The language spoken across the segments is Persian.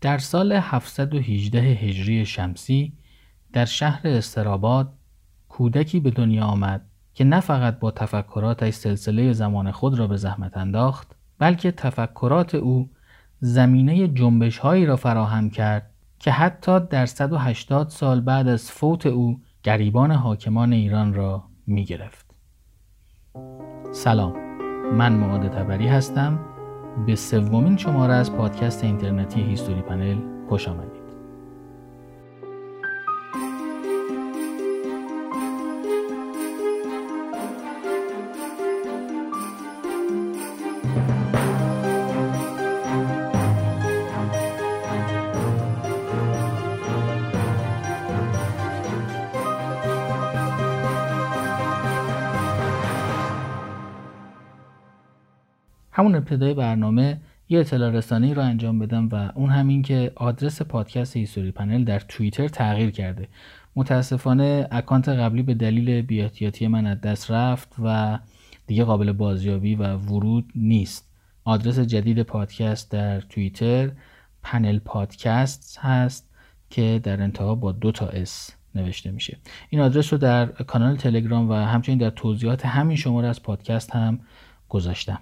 در سال 718 هجری شمسی در شهر استراباد کودکی به دنیا آمد که نه فقط با تفکراتش سلسله زمان خود را به زحمت انداخت بلکه تفکرات او زمینه جنبش هایی را فراهم کرد که حتی در 180 سال بعد از فوت او گریبان حاکمان ایران را می گرفت. سلام من معاد تبری هستم به سومین شماره از پادکست اینترنتی هیستوری پنل خوش آمدید. ابتدای برنامه یه اطلاع رسانی رو انجام بدم و اون همین که آدرس پادکست History Panel در توییتر تغییر کرده. متاسفانه account قبلی به دلیل بی‌احتیاطی من از دست رفت و دیگه قابل بازیابی و ورود نیست. آدرس جدید پادکست در توییتر پنل پادکست هست که در انتها با دو تا اس نوشته میشه. این آدرس رو در کانال تلگرام و همچنین در توضیحات همین شماره از پادکست هم گذاشتم.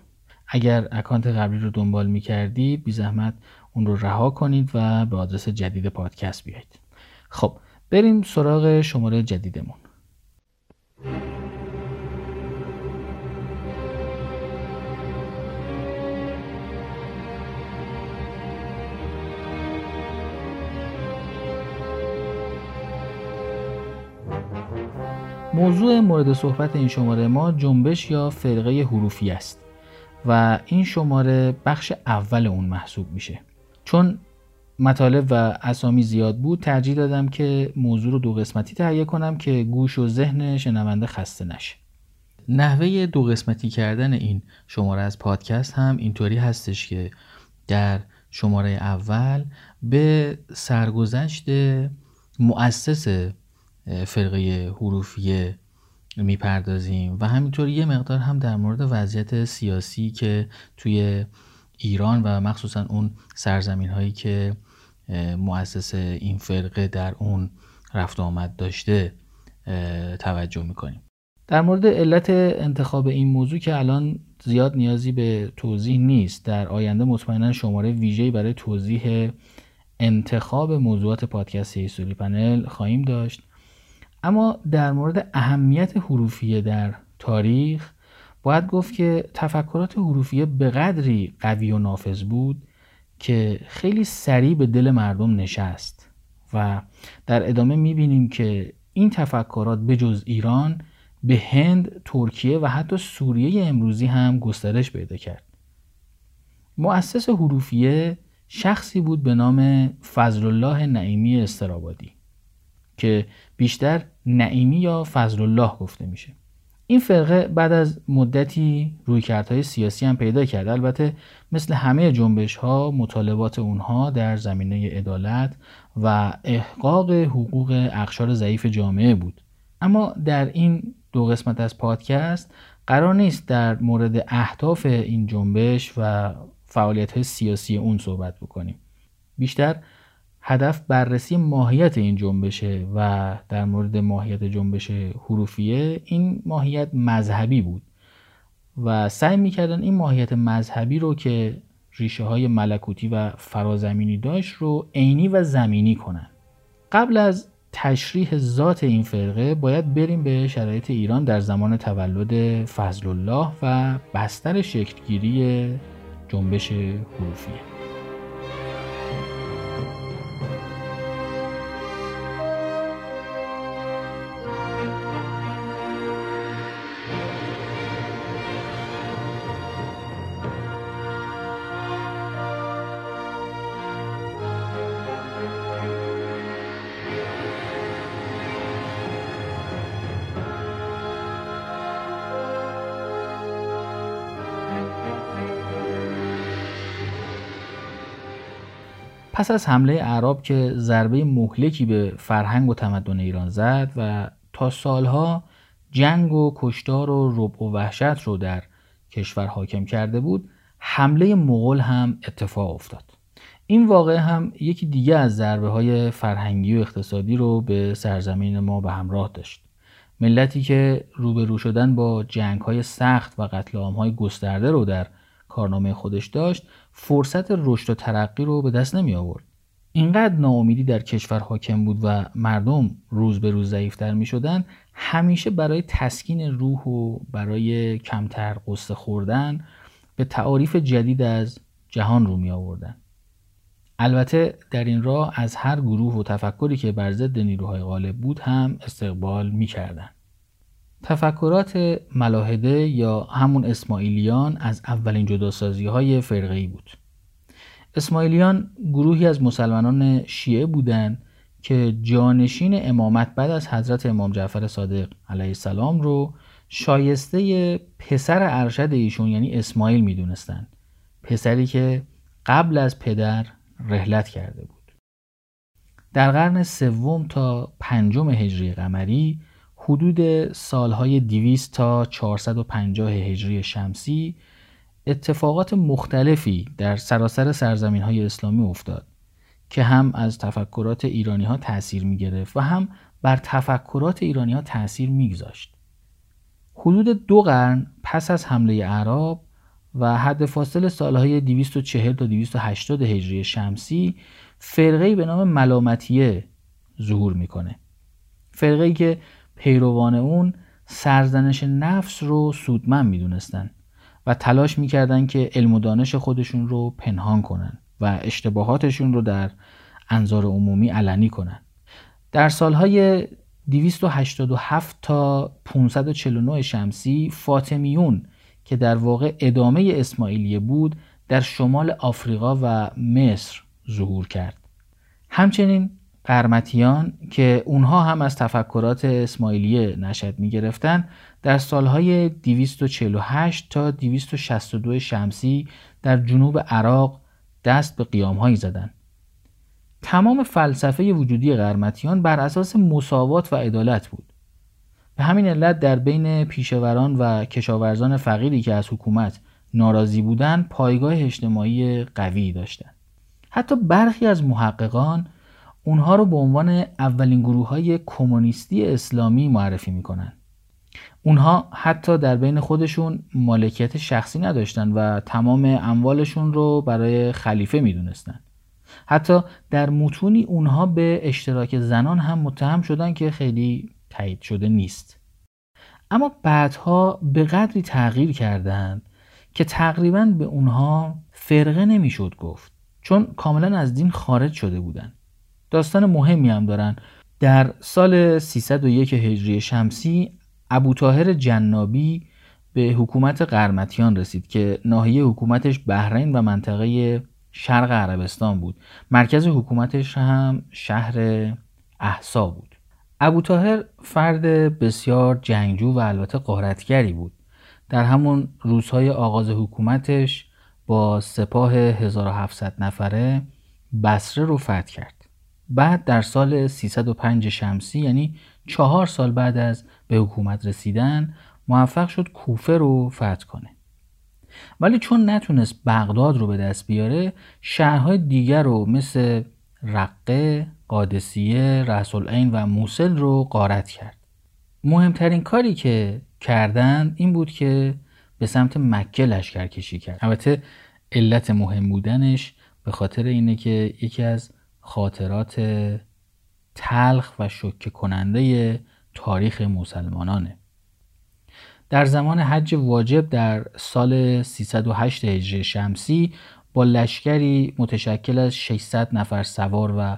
اگر اکانت قبلی رو دنبال می کردی بی زحمت اون رو رها کنید و به آدرس جدید پادکست بیایید. خب بریم سراغ شماره جدیدمون. موضوع مورد صحبت این شماره ما جنبش یا فرقه حروفی است. و این شماره بخش اول اون محسوب میشه. چون مطالب و اسامی زیاد بود ترجیح دادم که موضوع رو دو قسمتی تهیه کنم که گوش و ذهن شنونده خسته نشه. نحوه دو قسمتی کردن این شماره از پادکست هم اینطوری هستش که در شماره اول به سرگذشت مؤسس فرقه حروفیه می‌پردازیم. و همینطور یه مقدار هم در مورد وضعیت سیاسی که توی ایران و مخصوصا اون سرزمین هایی که مؤسس این فرقه در اون رفت آمد داشته توجه می‌کنیم. در مورد علت انتخاب این موضوع که الان زیاد نیازی به توضیح نیست در آینده مطمئنا شماره ویژه‌ای برای توضیح انتخاب موضوعات پادکست هیستوری پنل خواهیم داشت. اما در مورد اهمیت حروفیه در تاریخ باید گفت که تفکرات حروفیه به قدری قوی و نافذ بود که خیلی سریع به دل مردم نشست و در ادامه می‌بینیم که این تفکرات به جز ایران به هند، ترکیه و حتی سوریه امروزی هم گسترش پیدا کرد. مؤسس حروفیه شخصی بود به نام فضل الله نعیمی استرابادی که بیشتر نعیمی یا فضل الله گفته میشه. این فرقه بعد از مدتی رویکردهای سیاسی هم پیدا کرد البته مثل همه جنبش ها مطالبات اونها در زمینه عدالت و احقاق حقوق اقشار ضعیف جامعه بود. اما در این دو قسمت از پادکست قرار نیست در مورد اهداف این جنبش و فعالیت های سیاسی اون صحبت بکنیم. بیشتر هدف بررسی ماهیت این جنبشه و در مورد ماهیت جنبش حروفیه این ماهیت مذهبی بود و سعی می‌کردن این ماهیت مذهبی رو که ریشه های ملکوتی و فرازمینی داشت رو عینی و زمینی کنن. قبل از تشریح ذات این فرقه باید بریم به شرایط ایران در زمان تولد فضل الله و بستر شکلگیری جنبش حروفیه. پس از حمله عرب که ضربه مهلکی به فرهنگ و تمدن ایران زد و تا سالها جنگ و کشتار و رب و وحشت رو در کشور حاکم کرده بود حمله مغول هم اتفاق افتاد این واقع هم یکی دیگه از ضربه های فرهنگی و اقتصادی رو به سرزمین ما به همراه داشت. ملتی که روبرو شدن با جنگ های سخت و قتل های گسترده رو در کارنامه خودش داشت فرصت رشد و ترقی رو به دست نمی آورد. اینقدر ناامیدی در کشور حاکم بود و مردم روز به روز ضعیفتر می شدن همیشه برای تسکین روح و برای کمتر قصه خوردن به تعاریف جدید از جهان رو می آوردن. البته در این راه از هر گروه و تفکری که بر ضد نیروهای غالب بود هم استقبال می کردن. تفکرات ملاحده یا همون اسماعیلیان از اولین جداسازی های فرقه‌ای بود. اسماعیلیان گروهی از مسلمانان شیعه بودند که جانشین امامت بعد از حضرت امام جعفر صادق علیه السلام رو شایسته پسر ارشد ایشون یعنی اسماعیل می‌دونستند پسری که قبل از پدر رهلت کرده بود در قرن سوم تا پنجم هجری قمری حدود سالهای 200 تا 450 هجری شمسی اتفاقات مختلفی در سراسر سرزمین های اسلامی افتاد که هم از تفکرات ایرانی ها تأثیر می گرفت و هم بر تفکرات ایرانی ها تأثیر می گذاشت. حدود دو قرن پس از حمله اعراب و حد فاصل سالهای 240 تا 280 هجری شمسی فرقه‌ای به نام ملامتیه ظهور می‌کنه. فرقه‌ای که پیروان اون سرزنش نفس رو سودمند می‌دونستن و تلاش می‌کردن که علم و دانش خودشون رو پنهان کنن و اشتباهاتشون رو در انظار عمومی علنی کنن. در سالهای 287 تا 549 شمسی فاطمیون که در واقع ادامه اسماعیلیه بود در شمال آفریقا و مصر ظهور کرد. همچنین قرمتیان که اونها هم از تفکرات اسماعیلیه نشد می گرفتن در سالهای 248 تا 262 شمسی در جنوب عراق دست به قیامهایی زدند. تمام فلسفه وجودی قرمتیان بر اساس مساوات و عدالت بود. به همین علت در بین پیشوران و کشاورزان فقیری که از حکومت ناراضی بودند پایگاه اجتماعی قوی داشتند. حتی برخی از محققان اونها رو به عنوان اولین گروه های کمونیستی اسلامی معرفی می‌کنن. اونها حتی در بین خودشون مالکیت شخصی نداشتن و تمام اموالشون رو برای خلیفه می‌دونستن. حتی در متونی اونها به اشتراک زنان هم متهم شدن که خیلی تایید شده نیست. اما بعدها به قدری تغییر کردند که تقریبا به اونها فرقه نمی‌شد گفت چون کاملا از دین خارج شده بودند. داستان مهمی هم دارن. در سال 301 هجری شمسی ابو طاهر جنابی به حکومت قرمتیان رسید که ناحیه حکومتش بحرین و منطقه شرق عربستان بود. مرکز حکومتش هم شهر احسا بود. ابو طاهر فرد بسیار جنگجو و البته قارتگری بود. در همون روزهای آغاز حکومتش با سپاه 1700 نفره بسره رو فتح کرد. بعد در سال 305 شمسی یعنی چهار سال بعد از به حکومت رسیدن موفق شد کوفه رو فتح کنه. ولی چون نتونست بغداد رو به دست بیاره شهرهای دیگر رو مثل رقه، قادسیه، رأس و موسل رو غارت کرد. مهمترین کاری که کردند این بود که به سمت مکه لشکر کشی کرد. البته علت مهم بودنش به خاطر اینه که یکی از خاطرات تلخ و شکه کننده تاریخ مسلمانانه. در زمان حج واجب در سال 308 هجری شمسی با لشکری متشکل از 600 نفر سوار و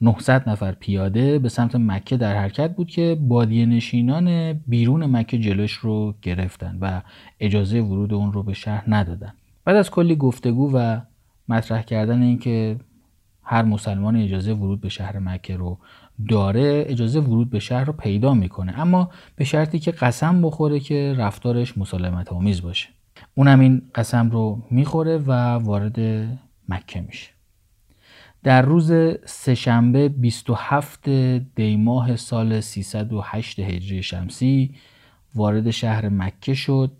900 نفر پیاده به سمت مکه در حرکت بود که بادیه نشینان بیرون مکه جلوش رو گرفتن و اجازه ورود اون رو به شهر ندادن. بعد از کلی گفتگو و مطرح کردن اینکه هر مسلمان اجازه ورود به شهر مکه رو داره اجازه ورود به شهر رو پیدا می‌کنه. اما به شرطی که قسم بخوره که رفتارش مسالمت آمیز باشه. اونم این قسم رو می‌خوره و وارد مکه میشه. در روز سهشنبه 27 دیماه سال 308 هجری شمسی وارد شهر مکه شد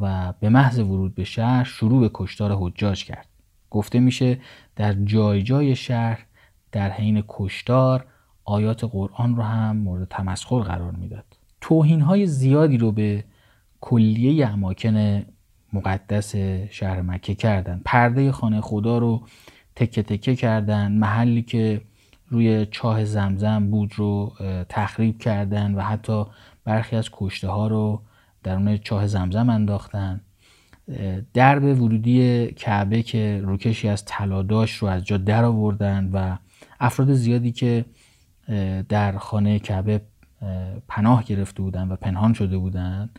و به محض ورود به شهر شروع به کشتار حجاج کرد. گفته میشه در جای جای شهر در حین کشتار آیات قرآن رو هم مورد تمسخر قرار می‌داد. توهین های زیادی رو به کلیه اماکن مقدس شهر مکه کردن. پرده خانه خدا رو تکه تکه کردن محلی که روی چاه زمزم بود رو تخریب کردن و حتی برخی از کشته ها رو درون چاه زمزم انداختن. درب ورودی کعبه که روکشی از طلا داشت رو از جا در آوردن و افراد زیادی که در خانه کعبه پناه گرفته بودن و پنهان شده بودن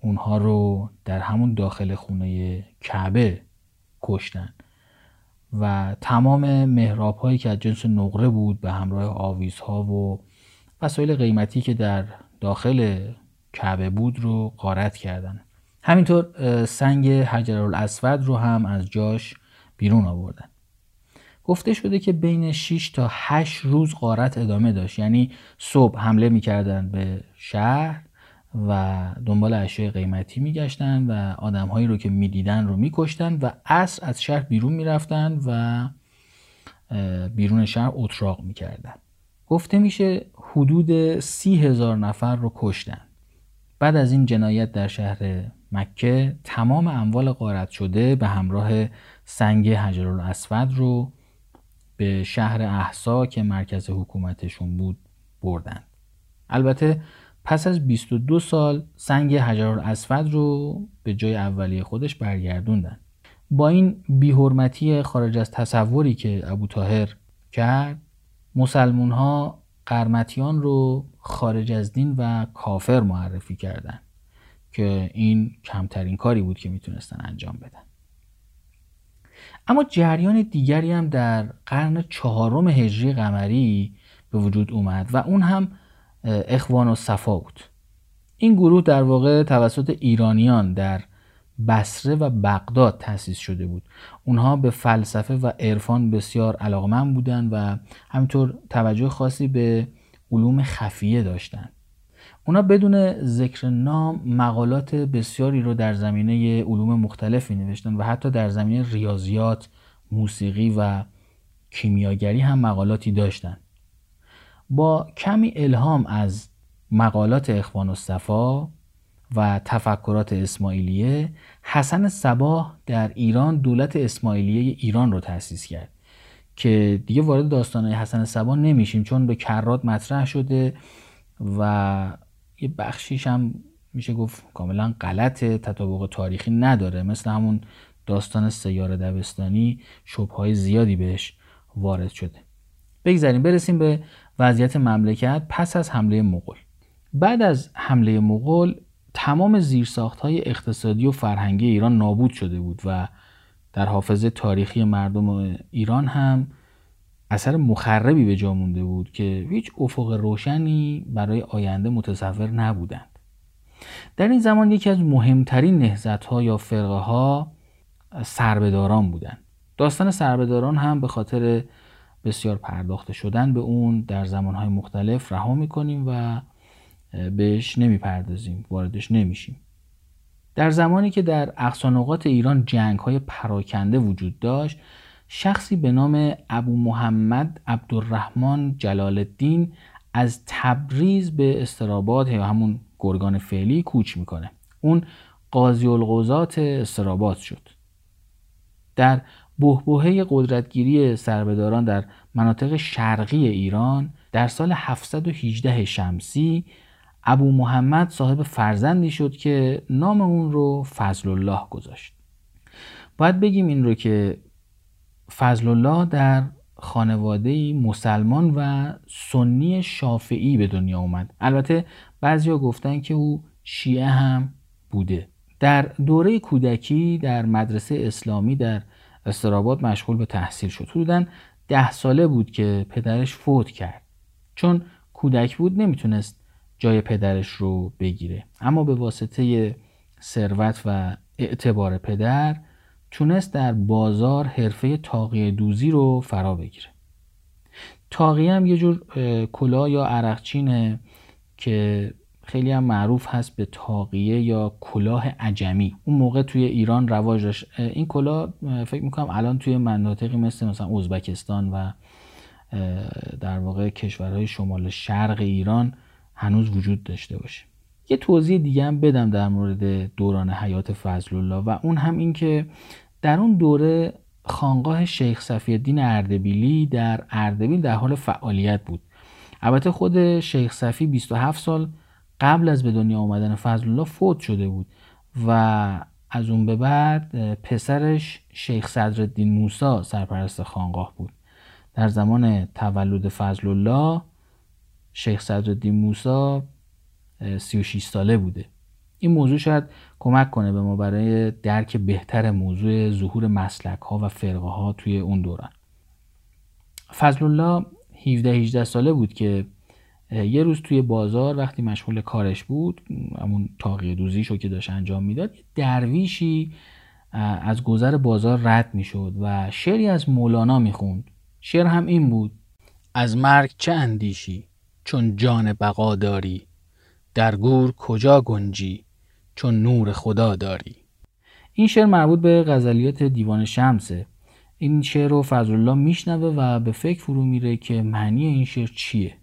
اونها رو در همون داخل خونه کعبه کشتن. و تمام محراب هایی که از جنس نقره بود به همراه آویزها و وسایل قیمتی که در داخل کعبه بود رو غارت کردن. همینطور سنگ حجر الاسود رو هم از جاش بیرون آوردن. گفته شده که بین 6 تا 8 روز غارت ادامه داشت. یعنی صبح حمله می‌کردن به شهر و دنبال اشیاء قیمتی میگشتن و آدمهایی رو که می‌دیدن رو میکشتن و عصر از شهر بیرون می‌رفتن و بیرون شهر اتراق می‌کردن. گفته میشه حدود سی هزار نفر رو کشتن. بعد از این جنایت در شهر مکه تمام اموال غارت شده به همراه سنگ حجر الاسود رو به شهر احسا که مرکز حکومتشون بود بردن البته پس از 22 سال سنگ حجر الاسود رو به جای اولیه خودش برگردوندن. با این بیحرمتی خارج از تصوری که ابو تاهر کرد مسلمون ها قرمتیان رو خارج از دین و کافر معرفی کردند. که این کمترین کاری بود که می‌تونستن انجام بدن. اما جریان دیگری هم در قرن چهارم هجری قمری به وجود اومد و اون هم اخوان و صفا بود. این گروه در واقع توسط ایرانیان در بسره و بغداد تأسیس شده بود. اونها به فلسفه و عرفان بسیار علاقمند بودند و همینطور توجه خاصی به علوم خفیه داشتند. اونا بدون ذکر نام مقالات بسیاری رو در زمینه علوم مختلفی نوشتن و حتی در زمینه ریاضیات، موسیقی و کیمیاگری هم مقالاتی داشتند. با کمی الهام از مقالات اخوان الصفا و تفکرات اسماعیلیه حسن صباه در ایران دولت اسماعیلیه ایران رو تأسیس کرد که دیگه وارد داستانهای حسن صبا نمیشیم چون به کرات مطرح شده و یه بخشیش هم میشه گفت کاملا غلط تطابق تاریخی نداره. مثل همون داستان سیار دبستانی شبهای زیادی بهش وارد شده. بگذاریم برسیم به وضعیت مملکت پس از حمله مغول. بعد از حمله مغول تمام زیرساخت های اقتصادی و فرهنگی ایران نابود شده بود و در حافظه تاریخی مردم ایران هم اثر مخربی به جا مونده بود که هیچ افق روشنی برای آینده متصور نبودند. در این زمان یکی از مهمترین نهزت ها یا فرقه ها سربداران بودند. داستان سربداران هم به خاطر بسیار پرداخته شدن به اون در زمانهای مختلف رها می‌کنیم و بهش نمی‌پردازیم واردش نمیشیم. در زمانی که در اقصانقات ایران جنگ های پراکنده وجود داشت شخصی به نام ابو محمد عبدالرحمن جلال الدین از تبریز به استراباد یا همون گرگان فعلی کوچ می‌کنه. اون قاضی القضات استراباد شد. در بهبهه قدرتگیری سربداران در مناطق شرقی ایران در سال 718 شمسی ابو محمد صاحب فرزندی شد که نام اون رو فضل الله گذاشت. باید بگیم این رو که فضل الله در خانواده مسلمان و سنی شافعی به دنیا اومد. البته بعضیا گفتن که او شیعه هم بوده. در دوره کودکی در مدرسه اسلامی در استراباد مشغول به تحصیل شد. حدودا ده ساله بود که پدرش فوت کرد. چون کودک بود نمی‌تونست جای پدرش رو بگیره. اما به واسطه ثروت و اعتبار پدر تونست در بازار حرفه تاقیه دوزی رو فرا بگیره. تاقیه هم یه جور کلا یا عرقچینه که خیلی هم معروف هست به تاقیه یا کلاه عجمی. اون موقع توی ایران رواج داشت. این کلاه فکر می‌کنم الان توی مناطقی مثل مثلا ازبکستان و در واقع کشورهای شمال شرق ایران هنوز وجود داشته باشه. یه توضیح دیگه هم بدم در مورد دوران حیات فضل الله و اون هم این که در اون دوره خانقاه شیخ صفی الدین اردبیلی در اردبیل در حال فعالیت بود. البته خود شیخ صفی 27 سال قبل از به دنیا آمدن فضل الله فوت شده بود و از اون به بعد پسرش شیخ صدرالدین موسی سرپرست خانقاه بود. در زمان تولد فضل الله شیخ صدرالدین موسی 36 ساله بوده. این موضوع شاید کمک کنه به ما برای درک بهتر موضوع ظهور مسلک ها و فرقه ها توی اون دوران. فضل الله 17 18 ساله بود که یه روز توی بازار وقتی مشغول کارش بود همون تاقیه دوزیشو که داشت انجام می‌داد درویشی از گذر بازار رد می‌شد و شعری از مولانا می‌خوند. شعر هم این بود از مرگ چه اندیشی چون جان بقا داری؟ در گور کجا گنجی چون نور خدا داری؟ این شعر مربوط به غزلیات دیوان شمسه. این شعر رو فضل الله میشنوه و به فکر فرو میره که معنی این شعر چیه.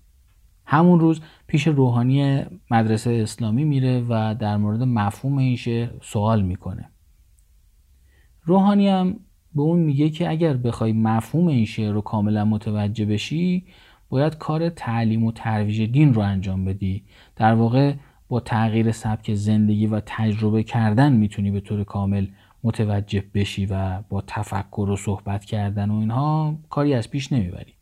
همون روز پیش روحانی مدرسه اسلامی میره و در مورد مفهوم این شعر سوال می‌کنه. روحانی هم به اون میگه که اگر بخوای مفهوم این شعر رو کاملا متوجه بشی باید کار تعلیم و ترویج دین رو انجام بدی. در واقع با تغییر سبک زندگی و تجربه کردن می‌تونی به طور کامل متوجه بشی و با تفکر و صحبت کردن و اینها کاری از پیش نمی‌بری.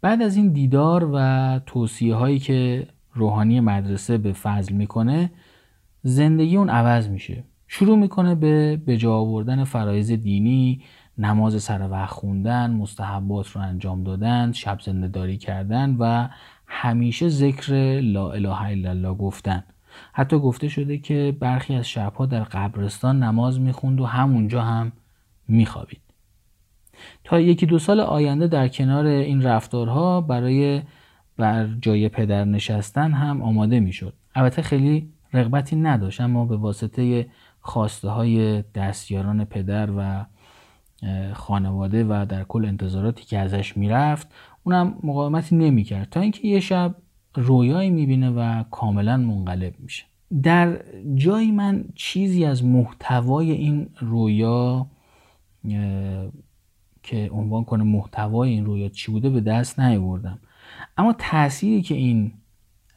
بعد از این دیدار و توصیه هایی که روحانی مدرسه به فضل می‌کنه زندگی اون عوض میشه. شروع می‌کنه به به جا آوردن فرایز دینی نماز سر وقت خوندن مستحبات رو انجام دادن شب زنده داری کردن و همیشه ذکر لا اله الا الله گفتن. حتی گفته شده که برخی از شبها در قبرستان نماز می‌خوند و همونجا هم میخوابید. تا یکی دو سال آینده در کنار این رفتارها برای بر جای پدر نشستن هم آماده می‌شد. البته خیلی رغبتی نداشت اما به واسطه خواسته های دستیاران پدر و خانواده و در کل انتظاراتی که ازش می‌رفت اونم مقاومتی نمی‌کرد تا اینکه یه شب رویایی می‌بینه و کاملا منقلب میشه. در جایی من چیزی از محتوای این رویا که عنوان کنه محتوای این رویا چی بوده به دست نیاوردم. اما تأثیری که این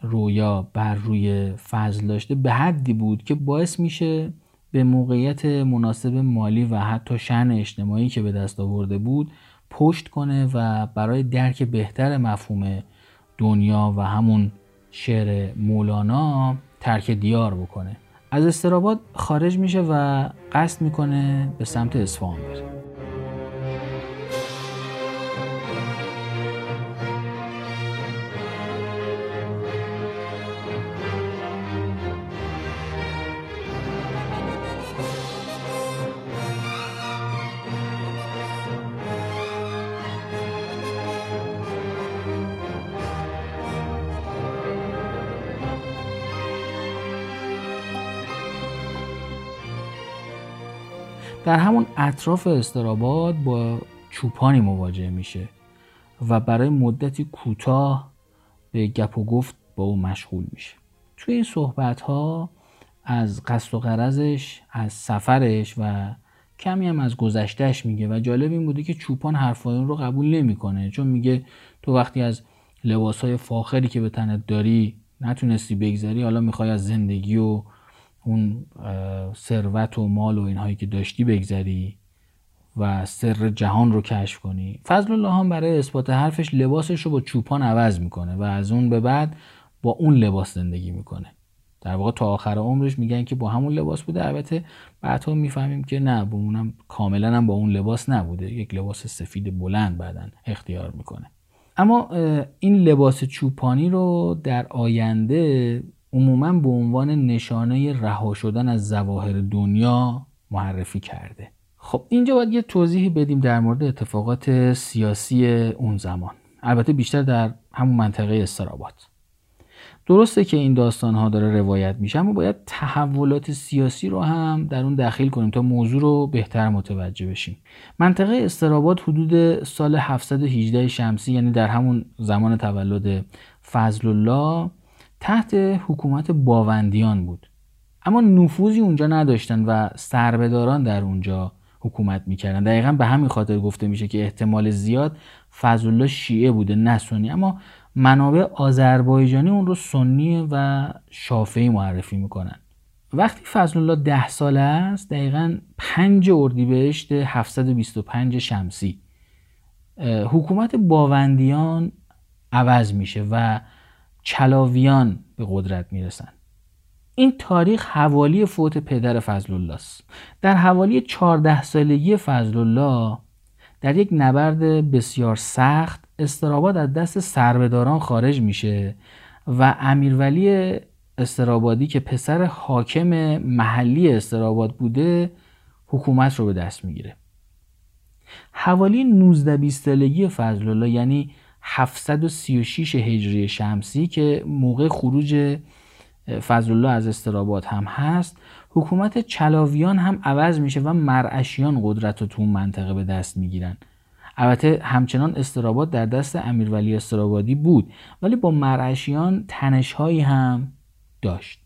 رویا بر روی فضل داشته به حدی بود که باعث میشه به موقعیت مناسب مالی و حتی شن اجتماعی که به دست آورده بود پشت کنه و برای درک بهتر مفهوم دنیا و همون شعر مولانا ترک دیار بکنه. از استراباد خارج میشه و قصد می‌کنه به سمت اصفهان بره. در همون اطراف استراباد با چوپانی مواجه میشه و برای مدتی کوتاه به گپ و گفت با او مشغول میشه. توی این صحبت ها از قصد و قرضش از سفرش و کمی هم از گذشتهش میگه و جالب این بوده که چوپان حرفای اون رو قبول نمی‌کنه چون میگه تو وقتی از لباس های فاخری که به تنت داری نتونستی بگذری حالا می‌خوای از زندگی و اون ثروت و مال و اینهایی که داشتی بگذری و سر جهان رو کشف کنی. فضل الله هم برای اثبات حرفش لباسش رو با چوپان عوض می‌کنه و از اون به بعد با اون لباس زندگی می‌کنه. در واقع تا آخر عمرش میگن که با همون لباس بوده. البته بعدها می‌فهمیم که نه با اونم کاملا هم با اون لباس نبوده. یک لباس سفید بلند بعدا اختیار می‌کنه. اما این لباس چوپانی رو در آینده عموما به عنوان نشانه رها شدن از ظواهر دنیا معرفی کرده. خب اینجا باید یه توضیحی بدیم در مورد اتفاقات سیاسی اون زمان. البته بیشتر در همون منطقه استرابات درسته که این داستان ها داره روایت میشه اما باید تحولات سیاسی رو هم در اون دخیل کنیم تا موضوع رو بهتر متوجه بشیم. منطقه استراباد حدود سال 718 شمسی یعنی در همون زمان تولد فضل الله تحت حکومت باوندیان بود. اما نفوذی اونجا نداشتن و سربداران در اونجا حکومت می‌کردن. دقیقا به همین خاطر گفته میشه که احتمال زیاد فضل شیعه بوده نه سنی. اما منابع آذربایجانی اون رو سنی و شافعی معرفی می‌کنن. وقتی فضل الله ده ساله است دقیقا پنج اردیبهشت 725 شمسی حکومت باوندیان عوض میشه و چلاویان به قدرت می‌رسن. این تاریخ حوالی فوت پدر فضل الله است. در حوالی 14 سالگی فضل الله در یک نبرد بسیار سخت استراباد از دست سربداران خارج میشه و امیرولی استرابادی که پسر حاکم محلی استراباد بوده حکومت رو به دست می‌گیره. حوالی 19 20 سالگی فضل الله یعنی 736 هجری شمسی که موقع خروج فضل الله از استراباد هم هست حکومت چلاویان هم عوض میشه و مرعشیان قدرت رو تو اون منطقه به دست می‌گیرن. البته همچنان استراباد در دست امیرولی استرابادی بود ولی با مرعشیان تنشهایی هم داشت.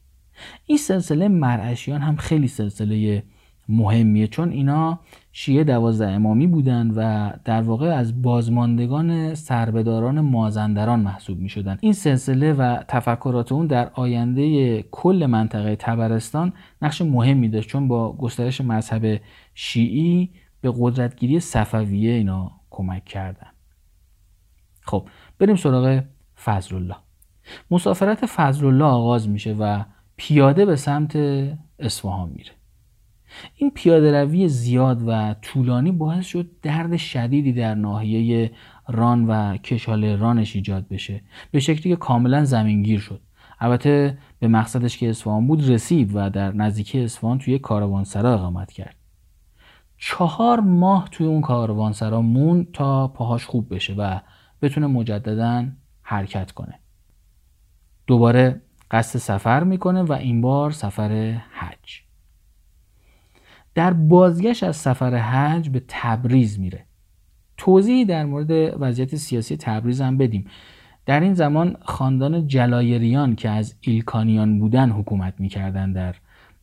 این سلسله مرعشیان هم خیلی سلسله مهمیه چون اینا شیعه دوازده امامی بودن و در واقع از بازماندگان سربداران مازندران محسوب می شدن. این سلسله و تفکرات اون در آینده کل منطقه تبرستان نقش مهمی داشت چون با گسترش مذهب شیعی به قدرتگیری صفویه اینا کمک کردن. خب بریم سراغ فضل الله مسافرت فضل الله آغاز میشه و پیاده به سمت اصفهان میره. این پیاده روی زیاد و طولانی باعث شد درد شدیدی در ناحیه ران و کشال رانش ایجاد بشه. به شکلی که کاملا زمینگیر شد. البته به مقصدش که اصفهان بود رسید و در نزدیکی اصفهان توی کاروانسرا اقامت کرد. چهار ماه توی اون کاروانسرا مون تا پاهاش خوب بشه و بتونه مجددا حرکت کنه. دوباره قصد سفر می‌کنه و این بار سفر حج. در بازگشت از سفر حج به تبریز میره. توضیحی در مورد وضعیت سیاسی تبریز هم بدیم. در این زمان خاندان جلایریان که از ایلکانیان بودن حکومت می‌کردن در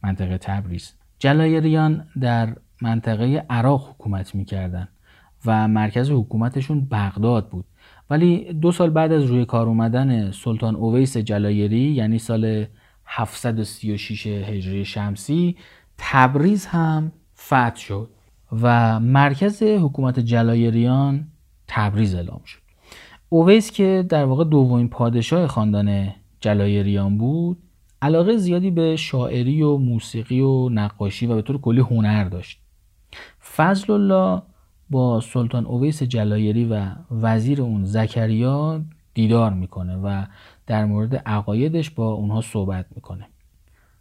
منطقه تبریز. جلایریان در منطقه عراق حکومت می‌کردن و مرکز حکومتشون بغداد بود. ولی دو سال بعد از روی کار اومدن سلطان اویس جلایری یعنی سال 736 هجری شمسی تبریز هم فتح شد و مرکز حکومت جلایریان تبریز اعلام شد. اویس که در واقع دومین پادشاه خاندان جلایریان بود علاقه زیادی به شاعری و موسیقی و نقاشی و به طور کلی هنر داشت. فضل الله با سلطان اویس جلایری و وزیر اون زکریا دیدار می‌کنه و در مورد عقایدش با اونها صحبت می‌کنه.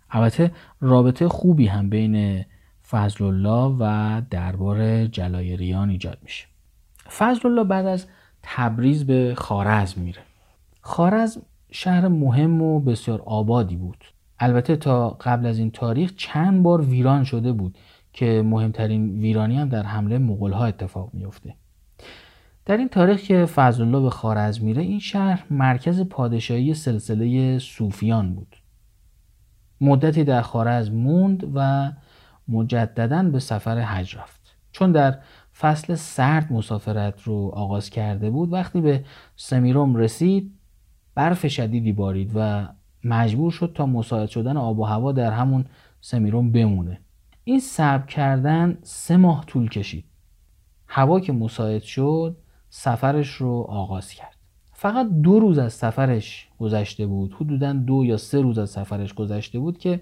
البته رابطه خوبی هم بین فضل الله و دربار جلایریان ایجاد میشه. فضل الله بعد از تبریز به خارزم میره. خارزم شهر مهم و بسیار آبادی بود. البته تا قبل از این تاریخ چند بار ویران شده بود که مهمترین ویرانی هم در حمله مغول ها اتفاق میفته در این تاریخ که فضل الله به خارزم میره این شهر مرکز پادشاهی سلسله صوفیان بود. مدتی در خارزم موند و مجددا به سفر حج رفت. چون در فصل سرد مسافرت رو آغاز کرده بود وقتی به سمیروم رسید برف شدیدی بارید و مجبور شد تا مساعد شدن آب و هوا در همون سمیروم بمونه. این صبر کردن سه ماه طول کشید. هوا که مساعد شد سفرش رو آغاز کرد. فقط دو روز از سفرش گذشته بود. حدودا دو یا سه روز از سفرش گذشته بود که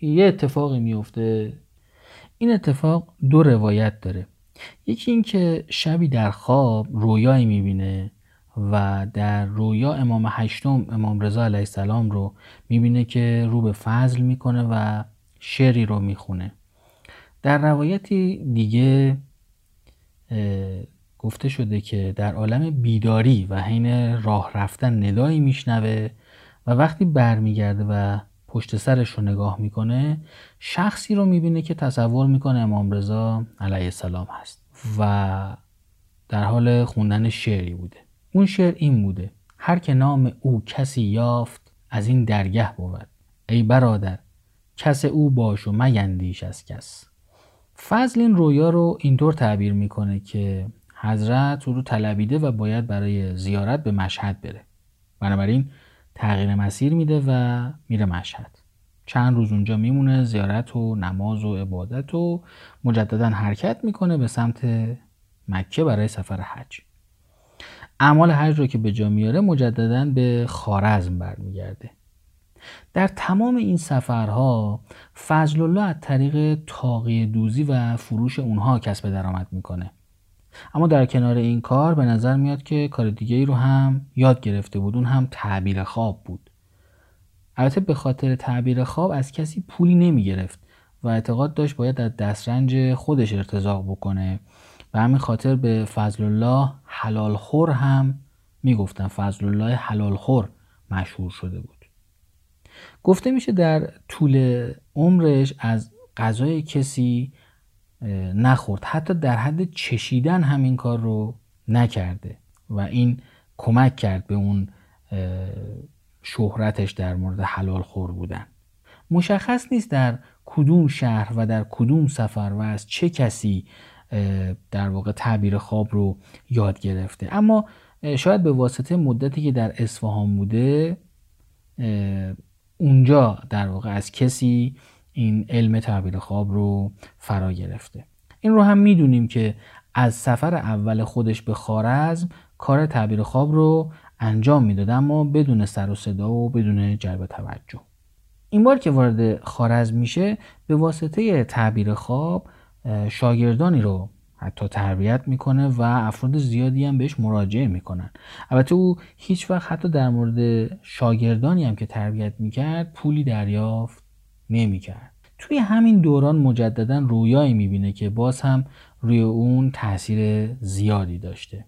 یه اتفاقی میفته این اتفاق دو روایت داره. یکی اینکه شبی در خواب رویایی می‌بینه و در رویا امام هشتم امام رضا علیه السلام رو می‌بینه که رو به فضل می‌کنه و شعری رو می‌خونه. در روایتی دیگه گفته شده که در عالم بیداری و حین راه رفتن ندایی میشنوه و وقتی برمیگرده و پشت سرش رو نگاه می‌کنه شخصی رو می‌بینه که تصور می‌کنه امام رضا علیه السلام هست و در حال خوندن شعری بوده. اون شعر این بوده هر که نام او کسی یافت از این درگه بود. ای برادر کس او باش و میندیش از کس. فضل این رویا رو اینطور تعبیر می‌کنه که حضرت او رو طلبیده و باید برای زیارت به مشهد بره. بنابراین تغییر مسیر میده و میره مشهد. چند روز اونجا میمونه زیارت و نماز و عبادت و مجددا حرکت می‌کنه به سمت مکه برای سفر حج. اعمال حج رو که به جا میاره مجددا به خارزم برمیگرده. در تمام این سفرها فضل الله از طریق تاقی دوزی و فروش اونها کسب درآمد می‌کنه. اما در کنار این کار به نظر میاد که کار دیگه ای رو هم یاد گرفته بود. اون هم تعبیر خواب بود. البته به خاطر تعبیر خواب از کسی پولی نمی گرفت و اعتقاد داشت باید از دسترنج خودش ارتزاق بکنه. و همین خاطر به فضل الله حلال خور هم می‌گفتن. فضل الله حلال خور مشهور شده بود. گفته میشه در طول عمرش از غذای کسی نخورد. حتی در حد چشیدن همین کار رو نکرده و این کمک کرد به اون شهرتش در مورد حلال خور بودن. مشخص نیست در کدوم شهر و در کدوم سفر و از چه کسی در واقع تعبیر خواب رو یاد گرفته. اما شاید به واسطه مدتی که در اصفهان بوده اونجا در واقع از کسی این علم تعبیر خواب رو فرا گرفته. این رو هم می‌دونیم که از سفر اول خودش به خارزم کار تعبیر خواب رو انجام می‌داد اما بدون سر و صدا و بدون جلب توجه. این بار که وارد خارزم میشه به واسطه تعبیر خواب شاگردانی رو حتی تربیت می‌کنه و افراد زیادی هم بهش مراجعه می‌کنن. البته او هیچ وقت حتی در مورد شاگردانی هم که تربیت می‌کرد پولی دریافت نمی‌کرد. توی همین دوران مجددا رویایی می‌بینه که باز هم روی اون تاثیر زیادی داشته.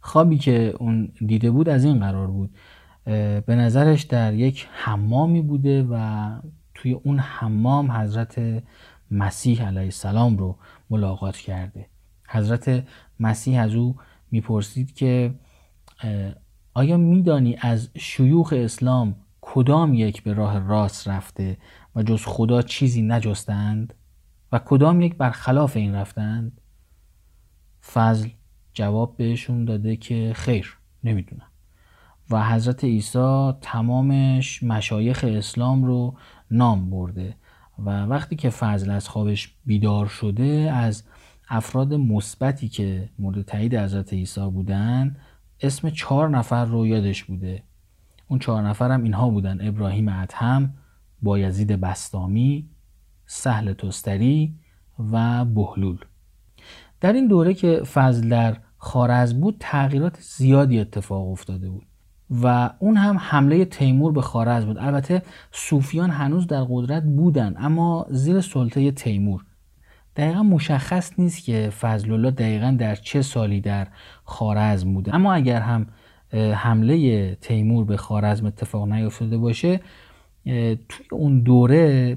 خوابی که اون دیده بود از این قرار بود. به نظرش در یک حمامی بوده و توی اون حمام حضرت مسیح علیه السلام رو ملاقات کرده. حضرت مسیح از او می‌پرسید که آیا میدانی از شیوخ اسلام کدام یک به راه راست رفته و جز خدا چیزی نجستند؟ و کدام یک برخلاف این رفتند؟ فضل جواب بهشون داده که خیر نمی‌دونم. و حضرت عیسی تمامش مشایخ اسلام رو نام برده و وقتی که فضل از خوابش بیدار شده از افراد مثبتی که مورد تایید حضرت عیسی بودن اسم چهار نفر رو یادش بوده. اون چهار نفر هم اینها بودن. ابراهیم ادهم بایزید بستامی سهل توستری و بهلول. در این دوره که فضل در خارز بود تغییرات زیادی اتفاق افتاده بود و اون هم حمله تیمور به خارز بود. البته صوفیان هنوز در قدرت بودن اما زیر سلطه تیمور. دقیقا مشخص نیست که فضل الله دقیقا در چه سالی در خارزم بوده. اما اگر هم حمله تیمور به خارزم اتفاق نیفتاده باشه توی اون دوره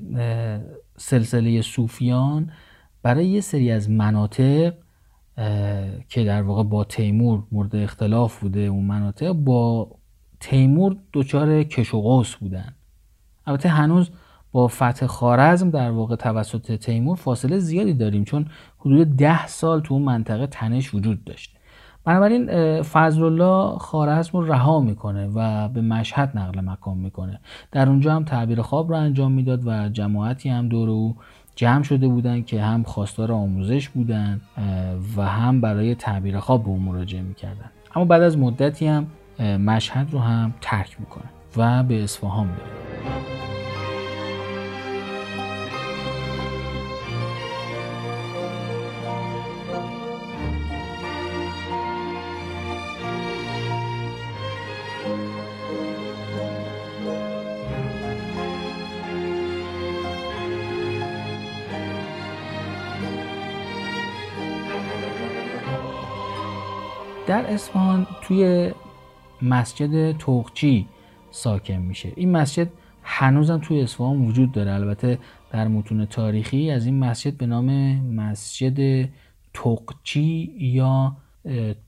سلسله صوفیان برای یه سری از مناطق که در واقع با تیمور مورد اختلاف بوده اون مناطق با تیمور دچار کش و قوس بودن. البته هنوز با فتح خارزم در واقع توسط تیمور فاصله زیادی داریم چون حدود ده سال تو اون منطقه تنش وجود داشته. بنابراین فضل الله خارزم رو رها می‌کنه و به مشهد نقل مکان می‌کنه. در اونجا هم تعبیر خواب رو انجام می‌داد و جماعتی هم دور او جمع شده بودن که هم خواستار آموزش بودن و هم برای تعبیر خواب به اون مراجعه می‌کردن. اما بعد از مدتی هم مشهد رو هم ترک می‌کنه و به اصفهان میره. در اصفهان توی مسجد توقچی ساکن میشه. این مسجد هنوزم توی اصفهان وجود داره. البته در متون تاریخی از این مسجد به نام مسجد تقچی یا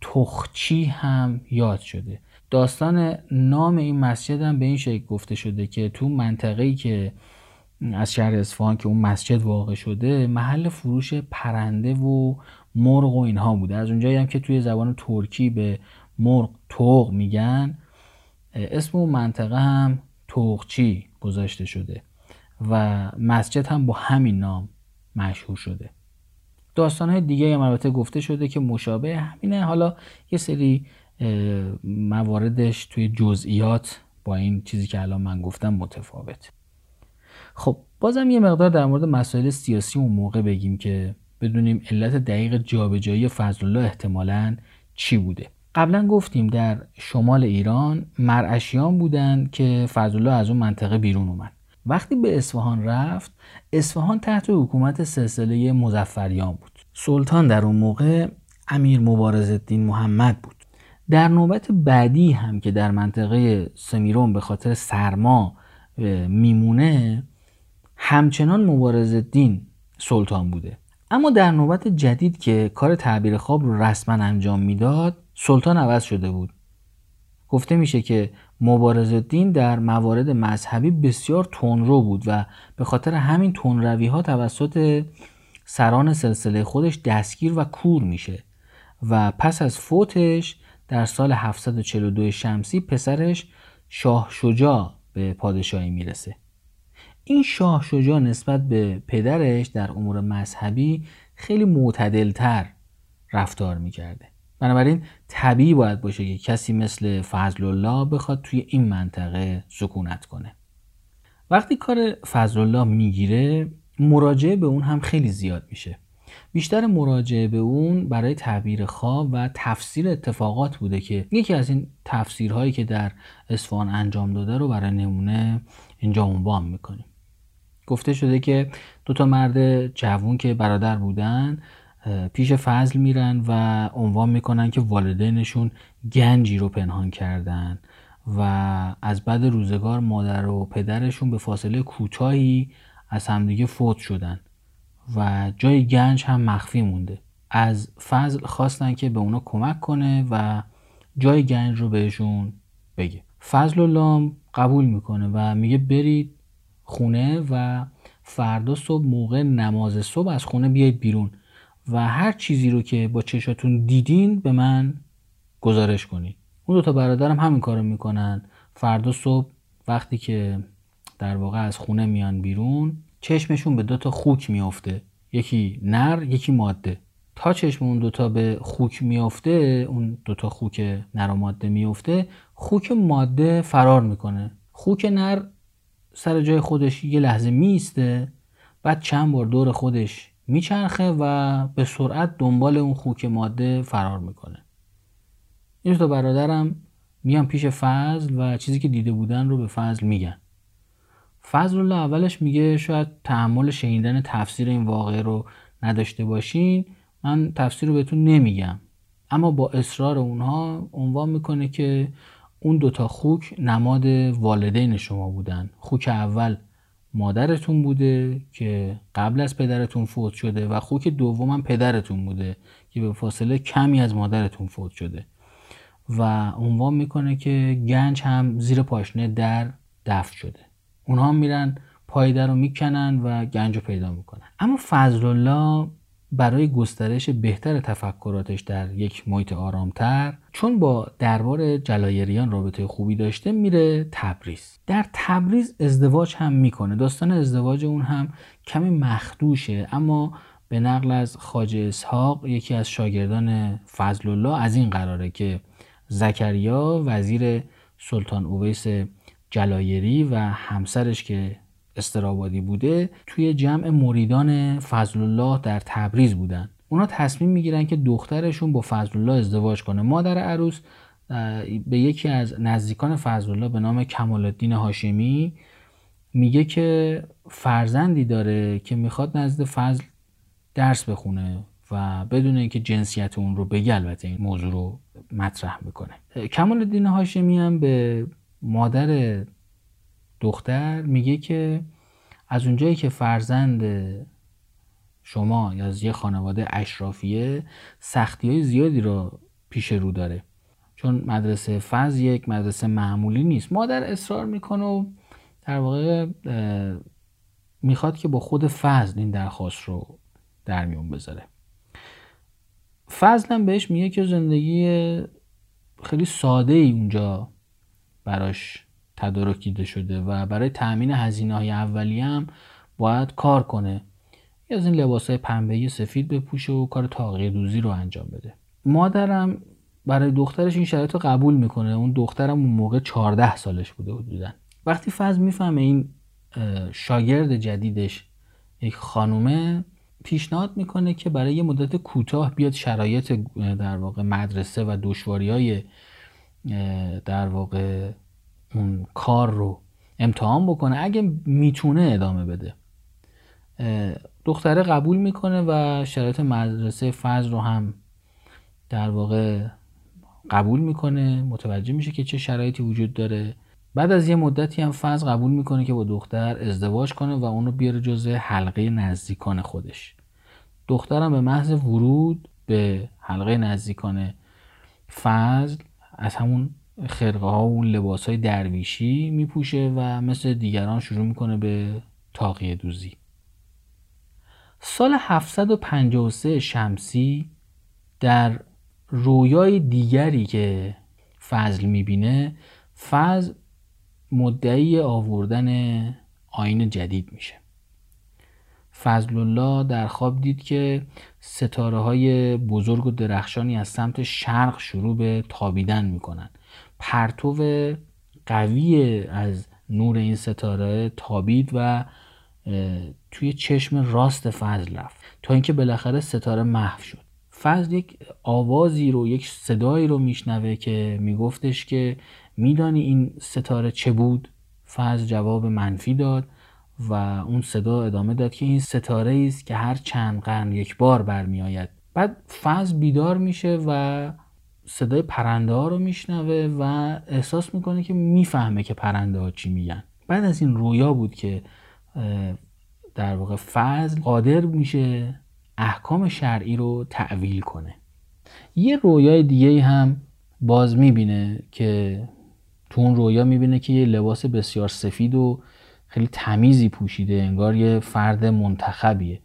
تخچی هم یاد شده. داستان نام این مسجد هم به این شکل گفته شده که تو منطقه‌ای که از شهر اصفهان که اون مسجد واقع شده محل فروش پرنده و مرغ و اینها بوده. از اونجایی هم که توی زبان ترکی به مرغ توق میگن اسم اون منطقه هم توقچی گذاشته شده و مسجد هم با همین نام مشهور شده. داستان های دیگه هم البته گفته شده که مشابه همینه. حالا یه سری مواردش توی جزئیات با این چیزی که الان من گفتم متفاوت. خب بازم یه مقدار در مورد مسائل سیاسی اون موقع بگیم که بدونیم علت دقیق جابجایی فضل الله احتمالا چی بوده. قبلا گفتیم در شمال ایران مرعشیان بودن که فضل الله از اون منطقه بیرون اومد. وقتی به اصفهان رفت اصفهان تحت حکومت سلسله مزفریان بود. سلطان در اون موقع امیر مبارز الدین محمد بود. در نوبت بعدی هم که در منطقه سمیرون به خاطر سرما میمونه همچنان مبارز الدین سلطان بوده. اما در نوبت جدید که کار تعبیر خواب رو رسما انجام می‌داد سلطان عوض شده بود. گفته میشه که مبارز الدین در موارد مذهبی بسیار تندرو بود و به خاطر همین تندروی ها توسط سران سلسله خودش دستگیر و کور میشه و پس از فوتش در سال 742 شمسی پسرش شاه شجاع به پادشاهی می‌رسه. این شاه شجاع نسبت به پدرش در امور مذهبی خیلی معتدلتر رفتار می‌کرده. بنابراین طبیعی باید باشه که کسی مثل فضل الله بخواد توی این منطقه سکونت کنه. وقتی کار فضل الله می‌گیره مراجعه به اون هم خیلی زیاد میشه. بیشتر مراجعه به اون برای تعبیر خواب و تفسیر اتفاقات بوده که یکی از این تفسیرهایی که در اصفهان انجام داده رو برای نمونه اینجا عنوان می‌کنیم. گفته شده که دو تا مرد جوون که برادر بودن پیش فضل میرن و عنوان می‌کنن که والدینشون گنجی رو پنهان کردن و از بعد روزگار مادر و پدرشون به فاصله کوتاهی از همدیگه فوت شدن و جای گنج هم مخفی مونده. از فضل خواستن که به اونا کمک کنه و جای گنج رو بهشون بگه. فضل الله قبول می‌کنه و میگه برید خونه و فردا صبح موقع نماز صبح از خونه بیاید بیرون و هر چیزی رو که با چشاتون دیدین به من گزارش کنید. اون دو تا برادرم همین کارو می‌کنن. فردا صبح وقتی که در واقع از خونه میان بیرون چشمشون به دو تا خوک میافته. یکی نر یکی ماده. تا چشم اون دوتا به خوک میافته اون دوتا خوک نر و ماده میافته خوک ماده فرار می‌کنه. خوک نر سر جای خودش یه لحظه میسته بعد چند بار دور خودش میچرخه و به سرعت دنبال اون خوک ماده فرار می‌کنه. این تا برادرم میان پیش فضل و چیزی که دیده بودن رو به فضل میگن. فضل الله اولش میگه شاید تحمل شنیدن تفسیر این واقعه رو نداشته باشین من تفسیر رو بهتون نمیگم. اما با اصرار اونها عنوان می‌کنه که اون دوتا خوک نماد والدین شما بودن. خوک اول مادرتون بوده که قبل از پدرتون فوت شده و خوک دومم پدرتون بوده که به فاصله کمی از مادرتون فوت شده. و عنوان می‌کنه که گنج هم زیر پاشنه در دفن شده. اونها میرن پایده رو می‌کنن و گنج رو پیدا می‌کنن. اما فضل الله برای گسترش بهتر تفکراتش در یک محیط آرامتر چون با دربار جلایریان رابطه خوبی داشته میره تبریز. در تبریز ازدواج هم می‌کنه. داستان ازدواج اون هم کمی مخدوشه اما به نقل از خاج اسحاق یکی از شاگردان فضل الله از این قراره که زکریا وزیر سلطان اویس جلایری و همسرش که استرابادی بوده توی جمع مریدان فضل الله در تبریز بودن. اونا تصمیم می‌گیرن که دخترشون با فضل الله ازدواج کنه. مادر عروس به یکی از نزدیکان فضل الله به نام کمال الدین هاشمی میگه که فرزندی داره که می‌خواد نزد فضل درس بخونه و بدون اینکه جنسیت اون رو بگه البته این موضوع رو مطرح می‌کنه. کمال الدین هاشمی هم به مادر دختر میگه که از اونجایی که فرزند شما یا از یه خانواده اشرافیه سختی های زیادی رو پیش رو داره. چون مدرسه فز یک مدرسه معمولی نیست. مادر اصرار می‌کنه و در واقع می‌خواد که با خود فضل این درخواست رو در میون بذاره. فضل هم بهش میگه که زندگی خیلی ساده ای اونجا براش تدارک دیده شده و برای تأمین هزینه های اولی هم باید کار کنه. یا از این لباس های پنبه سفید بپوشه و کار تاقیه دوزی رو انجام بده. مادرم برای دخترش این شرایط رو قبول می‌کنه. اون دخترم اون موقع 14 سالش بوده حدودا. وقتی فضل می‌فهمه این شاگرد جدیدش یک خانومه پیشنهاد می‌کنه که برای یه مدت کوتاه بیاد شرایط در واقع مدرسه و دشواری های در واقع اون کار رو امتحان بکنه اگه می‌تونه ادامه بده. دختره قبول می‌کنه و شرایط مدرسه فضل رو هم در واقع قبول می‌کنه متوجه میشه که چه شرایطی وجود داره. بعد از یه مدتی هم فضل قبول می‌کنه که با دختر ازدواج کنه و اونو بیاره جزء حلقه نزدیکان خودش. دخترم به محض ورود به حلقه نزدیکان فضل از همون خرقه ها و لباس های درویشی میپوشه و مثل دیگران شروع می‌کنه به تاقیه دوزی. سال 753 شمسی در رویای دیگری که فضل می‌بینه فضل مدعی آوردن آین جدید میشه. فضل الله در خواب دید که ستاره های بزرگ و درخشانی از سمت شرق شروع به تابیدن می‌کنن. پرتو قوی از نور این ستاره تابید و توی چشم راست فضل رفت. تا اینکه بالاخره ستاره محو شد. فضل یک آوازی رو یک صدایی رو میشنوه که میگفتش که میدانی این ستاره چه بود؟ فضل جواب منفی داد و اون صدا ادامه داد که این ستاره است که هر چند قرن یک بار برمیآید. بعد فضل بیدار میشه و صدای پرنده ها رو میشنوه و احساس می‌کنه که می‌فهمه که پرنده ها چی میگن. بعد از این رویا بود که در واقع فضل قادر میشه احکام شرعی رو تعویل کنه. یه رویای دیگه هم باز می‌بینه که تو اون رویا می‌بینه که یه لباس بسیار سفید و خیلی تمیزی پوشیده انگار یه فرد منتخبیه.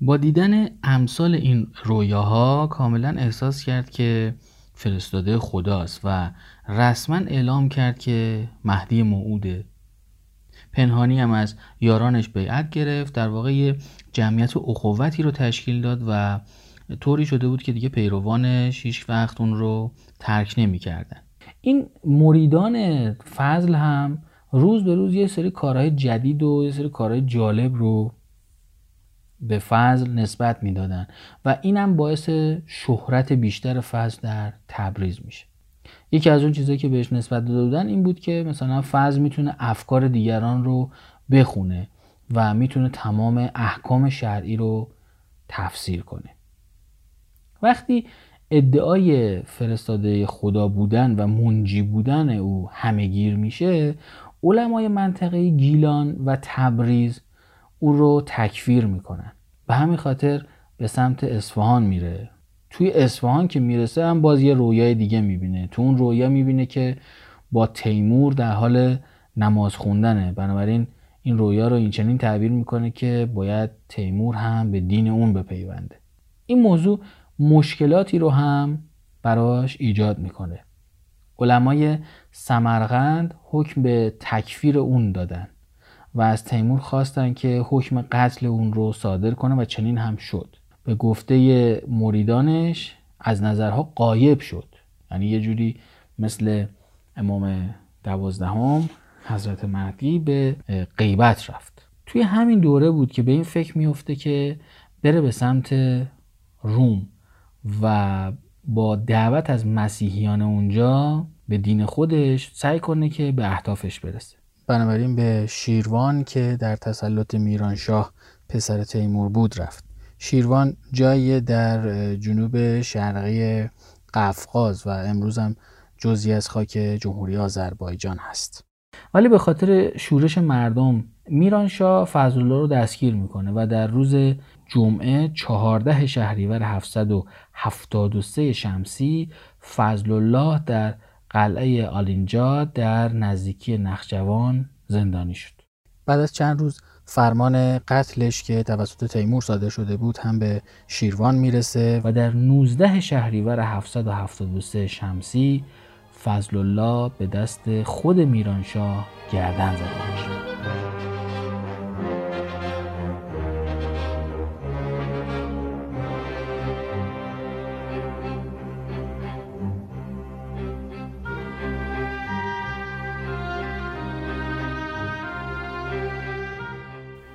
با دیدن امثال این رویاها کاملا احساس کرد که فرستاده خداست و رسما اعلام کرد که مهدی موعوده. پنهانی هم از یارانش بیعت گرفت در واقع جمعیت اخوتی رو تشکیل داد و طوری شده بود که دیگه پیروانش هیچ وقت اون رو ترک نمی‌کردن این مریدان فضل هم روز به روز یه سری کارهای جدید و یه سری کارهای جالب رو به فضل نسبت می‌دادن و اینم باعث شهرت بیشتر فضل در تبریز میشه. یکی از اون چیزایی که بهش نسبت داده بودن این بود که مثلا فضل می‌تونه افکار دیگران رو بخونه و می‌تونه تمام احکام شرعی رو تفسیر کنه. وقتی ادعای فرستاده خدا بودن و منجی بودن او همهگیر میشه علمای منطقه گیلان و تبریز او رو تکفیر می‌کنن. به همین خاطر به سمت اصفهان میره. توی اصفهان که می‌رسه هم باز یه رویای دیگه می‌بینه. تو اون رویا می‌بینه که با تیمور در حال نماز خوندنه. بنابراین این رویا رو این چنین تعبیر می‌کنه که باید تیمور هم به دین اون بپیونده. این موضوع مشکلاتی رو هم براش ایجاد می‌کنه. علمای سمرقند حکم به تکفیر اون دادن. و از تیمور خواستن که حکم قتل اون رو صادر کنه و چنین هم شد. به گفته مریدانش از نظرها قایب شد. یعنی یه جوری مثل امام دوازدهم حضرت مهدی به غیبت رفت. توی همین دوره بود که به این فکر میفته که بره به سمت روم و با دعوت از مسیحیان اونجا به دین خودش سعی کنه که به اهدافش برسه. بنابراین به شیروان که در تسلط میرانشاه پسر تیمور بود رفت. شیروان جایی در جنوب شرقی قفقاز و امروز هم جزی از خاک جمهوری آذربایجان هست. ولی به خاطر شورش مردم میرانشاه فضل الله رو دستگیر می‌کنه و در روز جمعه 14 شهریور 773 شمسی فضل الله در قلعه آلینجا در نزدیکی نخجوان زندانی شد. بعد از چند روز فرمان قتلش که توسط تیمور صادر شده بود هم به شیروان می‌رسه و در 19 شهریور 773 شمسی فضل الله به دست خود میرانشاه گردن زده میشه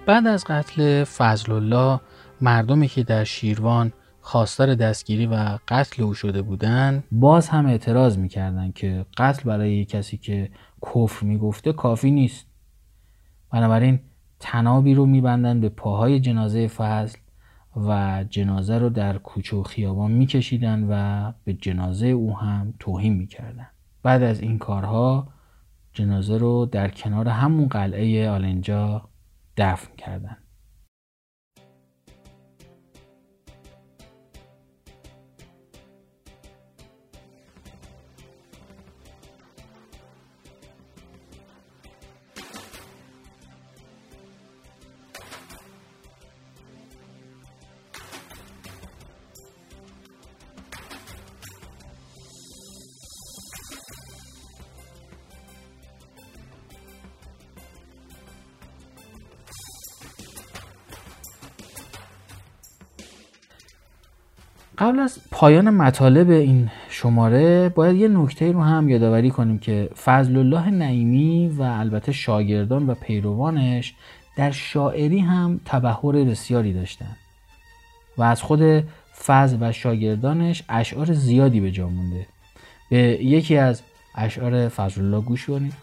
بعد از قتل فضل الله مردمی که در شیروان خواستار دستگیری و قتل او شده بودند باز هم اعتراض می‌کردند که قتل برای کسی که کفر می‌گفته کافی نیست. بنابراین تنابی رو میبندن به پاهای جنازه فضل و جنازه رو در کوچه و خیابان میکشیدن و به جنازه او هم توهین می‌کردن بعد از این کارها جنازه رو در کنار همون قلعه آلنجا دفن کردن. از پایان مطالب این شماره باید یه نکته رو هم یادآوری کنیم که فضل الله نعیمی و البته شاگردان و پیروانش در شاعری هم تبهر بسیاری داشتند و از خود فضل و شاگردانش اشعار زیادی به جا مونده. به یکی از اشعار فضل الله گوش کنید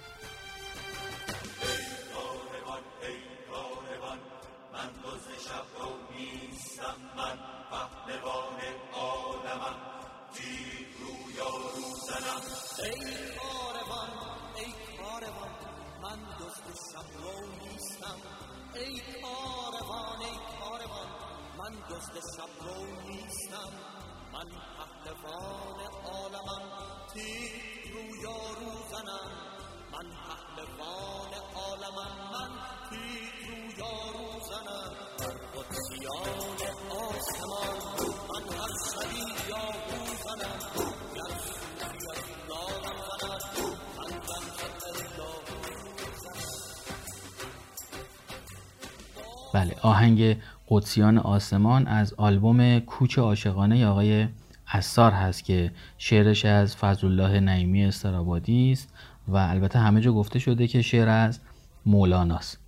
بله آهنگ قدسیان آسمان از آلبوم کوچ عاشقانه آقای اسار هست که شعرش از فضل الله نعیمی استرابادی است و البته همه جا گفته شده که شعر از مولاناست.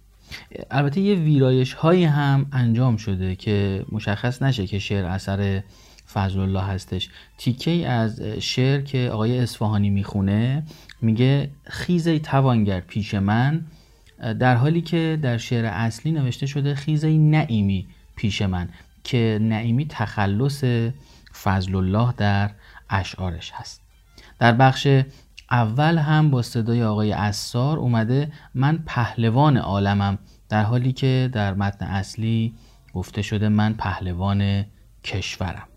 البته یه ویرایش هایی هم انجام شده که مشخص نشه که شعر اثر فضل الله هستش. تیکه از شعر که آقای اصفهانی می‌خونه میگه خیزه توانگر پیش من در حالی که در شعر اصلی نوشته شده خیزه نعیمی پیش من که نعیمی تخلص فضل الله در اشعارش هست. در بخش اول هم با صدای آقای اسار اومده من پهلوان عالمم در حالی که در متن اصلی گفته شده من پهلوان کشورم.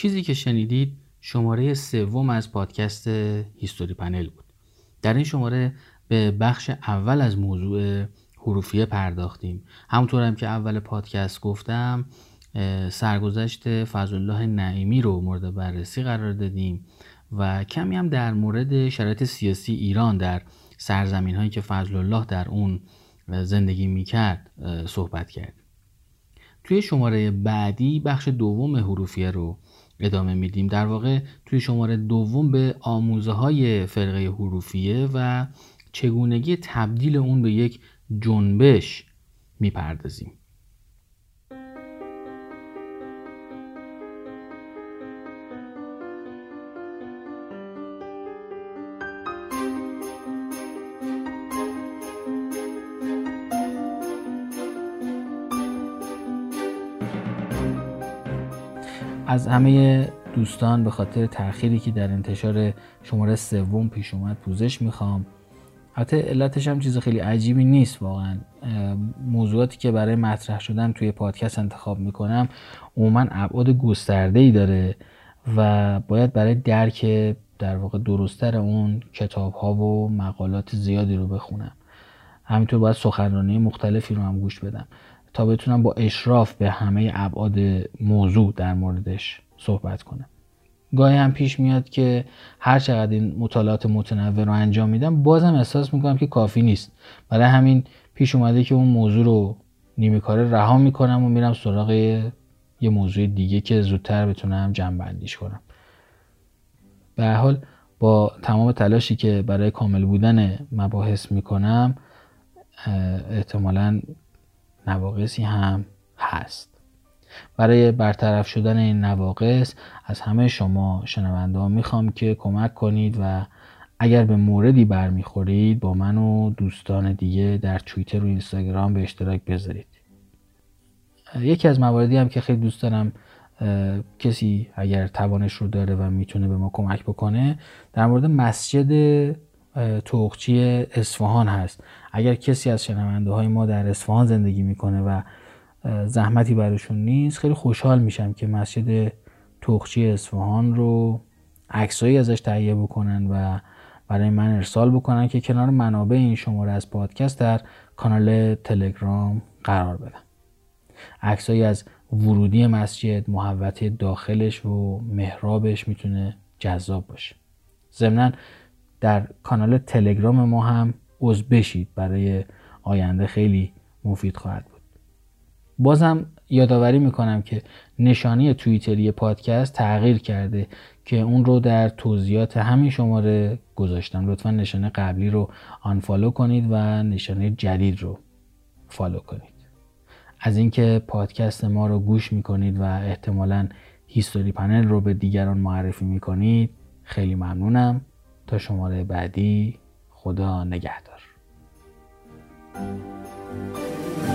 چیزی که شنیدید شماره سوم از پادکست هیستوری پنل بود. در این شماره به بخش اول از موضوع حروفیه پرداختیم. همونطور هم که اول پادکست گفتم سرگذشت فضل الله نعیمی رو مورد بررسی قرار دادیم و کمی هم در مورد شرایط سیاسی ایران در سرزمین هایی که فضل الله در اون زندگی می‌کرد صحبت کرد توی شماره بعدی بخش دوم حروفیه رو ادامه میدیم. در واقع توی شماره دوم به آموزه های فرقه حروفیه و چگونگی تبدیل اون به یک جنبش می‌پردازیم. از همه دوستان به خاطر تأخیری که در انتشار شماره سوم پیش اومد پوزش می‌خوام. حتی علتش هم چیز خیلی عجیبی نیست واقعا. موضوعاتی که برای مطرح شدن توی پادکست انتخاب می‌کنم عموما ابعاد گسترده ای داره و باید برای درک در واقع درستتر اون کتاب ها و مقالات زیادی رو بخونم. همینطور باید سخنرانی مختلفی رو هم گوش بدم. تا بتونم با اشراف به همه ابعاد موضوع در موردش صحبت کنم. گاهی هم پیش میاد که هر چقدر این مطالعات متنوع رو انجام میدم بازم احساس می‌کنم که کافی نیست. برای همین پیش اومده که اون موضوع رو نیمه کاره رها می‌کنم و میرم سراغ یه موضوع دیگه که زودتر بتونم جمع بندیش کنم. به حال با تمام تلاشی که برای کامل بودن مباحث می‌کنم احتمالا نواقصی هم هست. برای برطرف شدن این نواقص از همه شما شنونده ها می‌خوام که کمک کنید و اگر به موردی برمیخورید با من و دوستان دیگه در توییتر و اینستاگرام به اشتراک بذارید. یکی از مواردی هم که خیلی دوست دارم کسی اگر توانش رو داره و می‌تونه به ما کمک بکنه در مورد مسجد توخچی اصفهان هست. اگر کسی از شنونده های ما در اصفهان زندگی می‌کنه و زحمتی براشون نیست خیلی خوشحال میشم که مسجد توخچی اصفهان رو عکسایی ازش تهیه بکنن و برای من ارسال بکنن که کنار منابع این شماره از پادکست در کانال تلگرام قرار بدم عکسایی از ورودی مسجد محوطه داخلش و محرابش می‌تونه جذاب باشه. ضمنا در کانال تلگرام ما هم عضو بشید برای آینده خیلی مفید خواهد بود. بازم یادآوری می‌کنم که نشانی توییتری پادکست تغییر کرده که اون رو در توضیحات همین شماره گذاشتم. لطفا نشانه قبلی رو آنفالو کنید و نشانه جدید رو فالو کنید. از اینکه پادکست ما رو گوش می‌کنید و احتمالا هیستوری پنل رو به دیگران معرفی می‌کنید خیلی ممنونم. تا شماره بعدی خدا نگهدار. Thank you.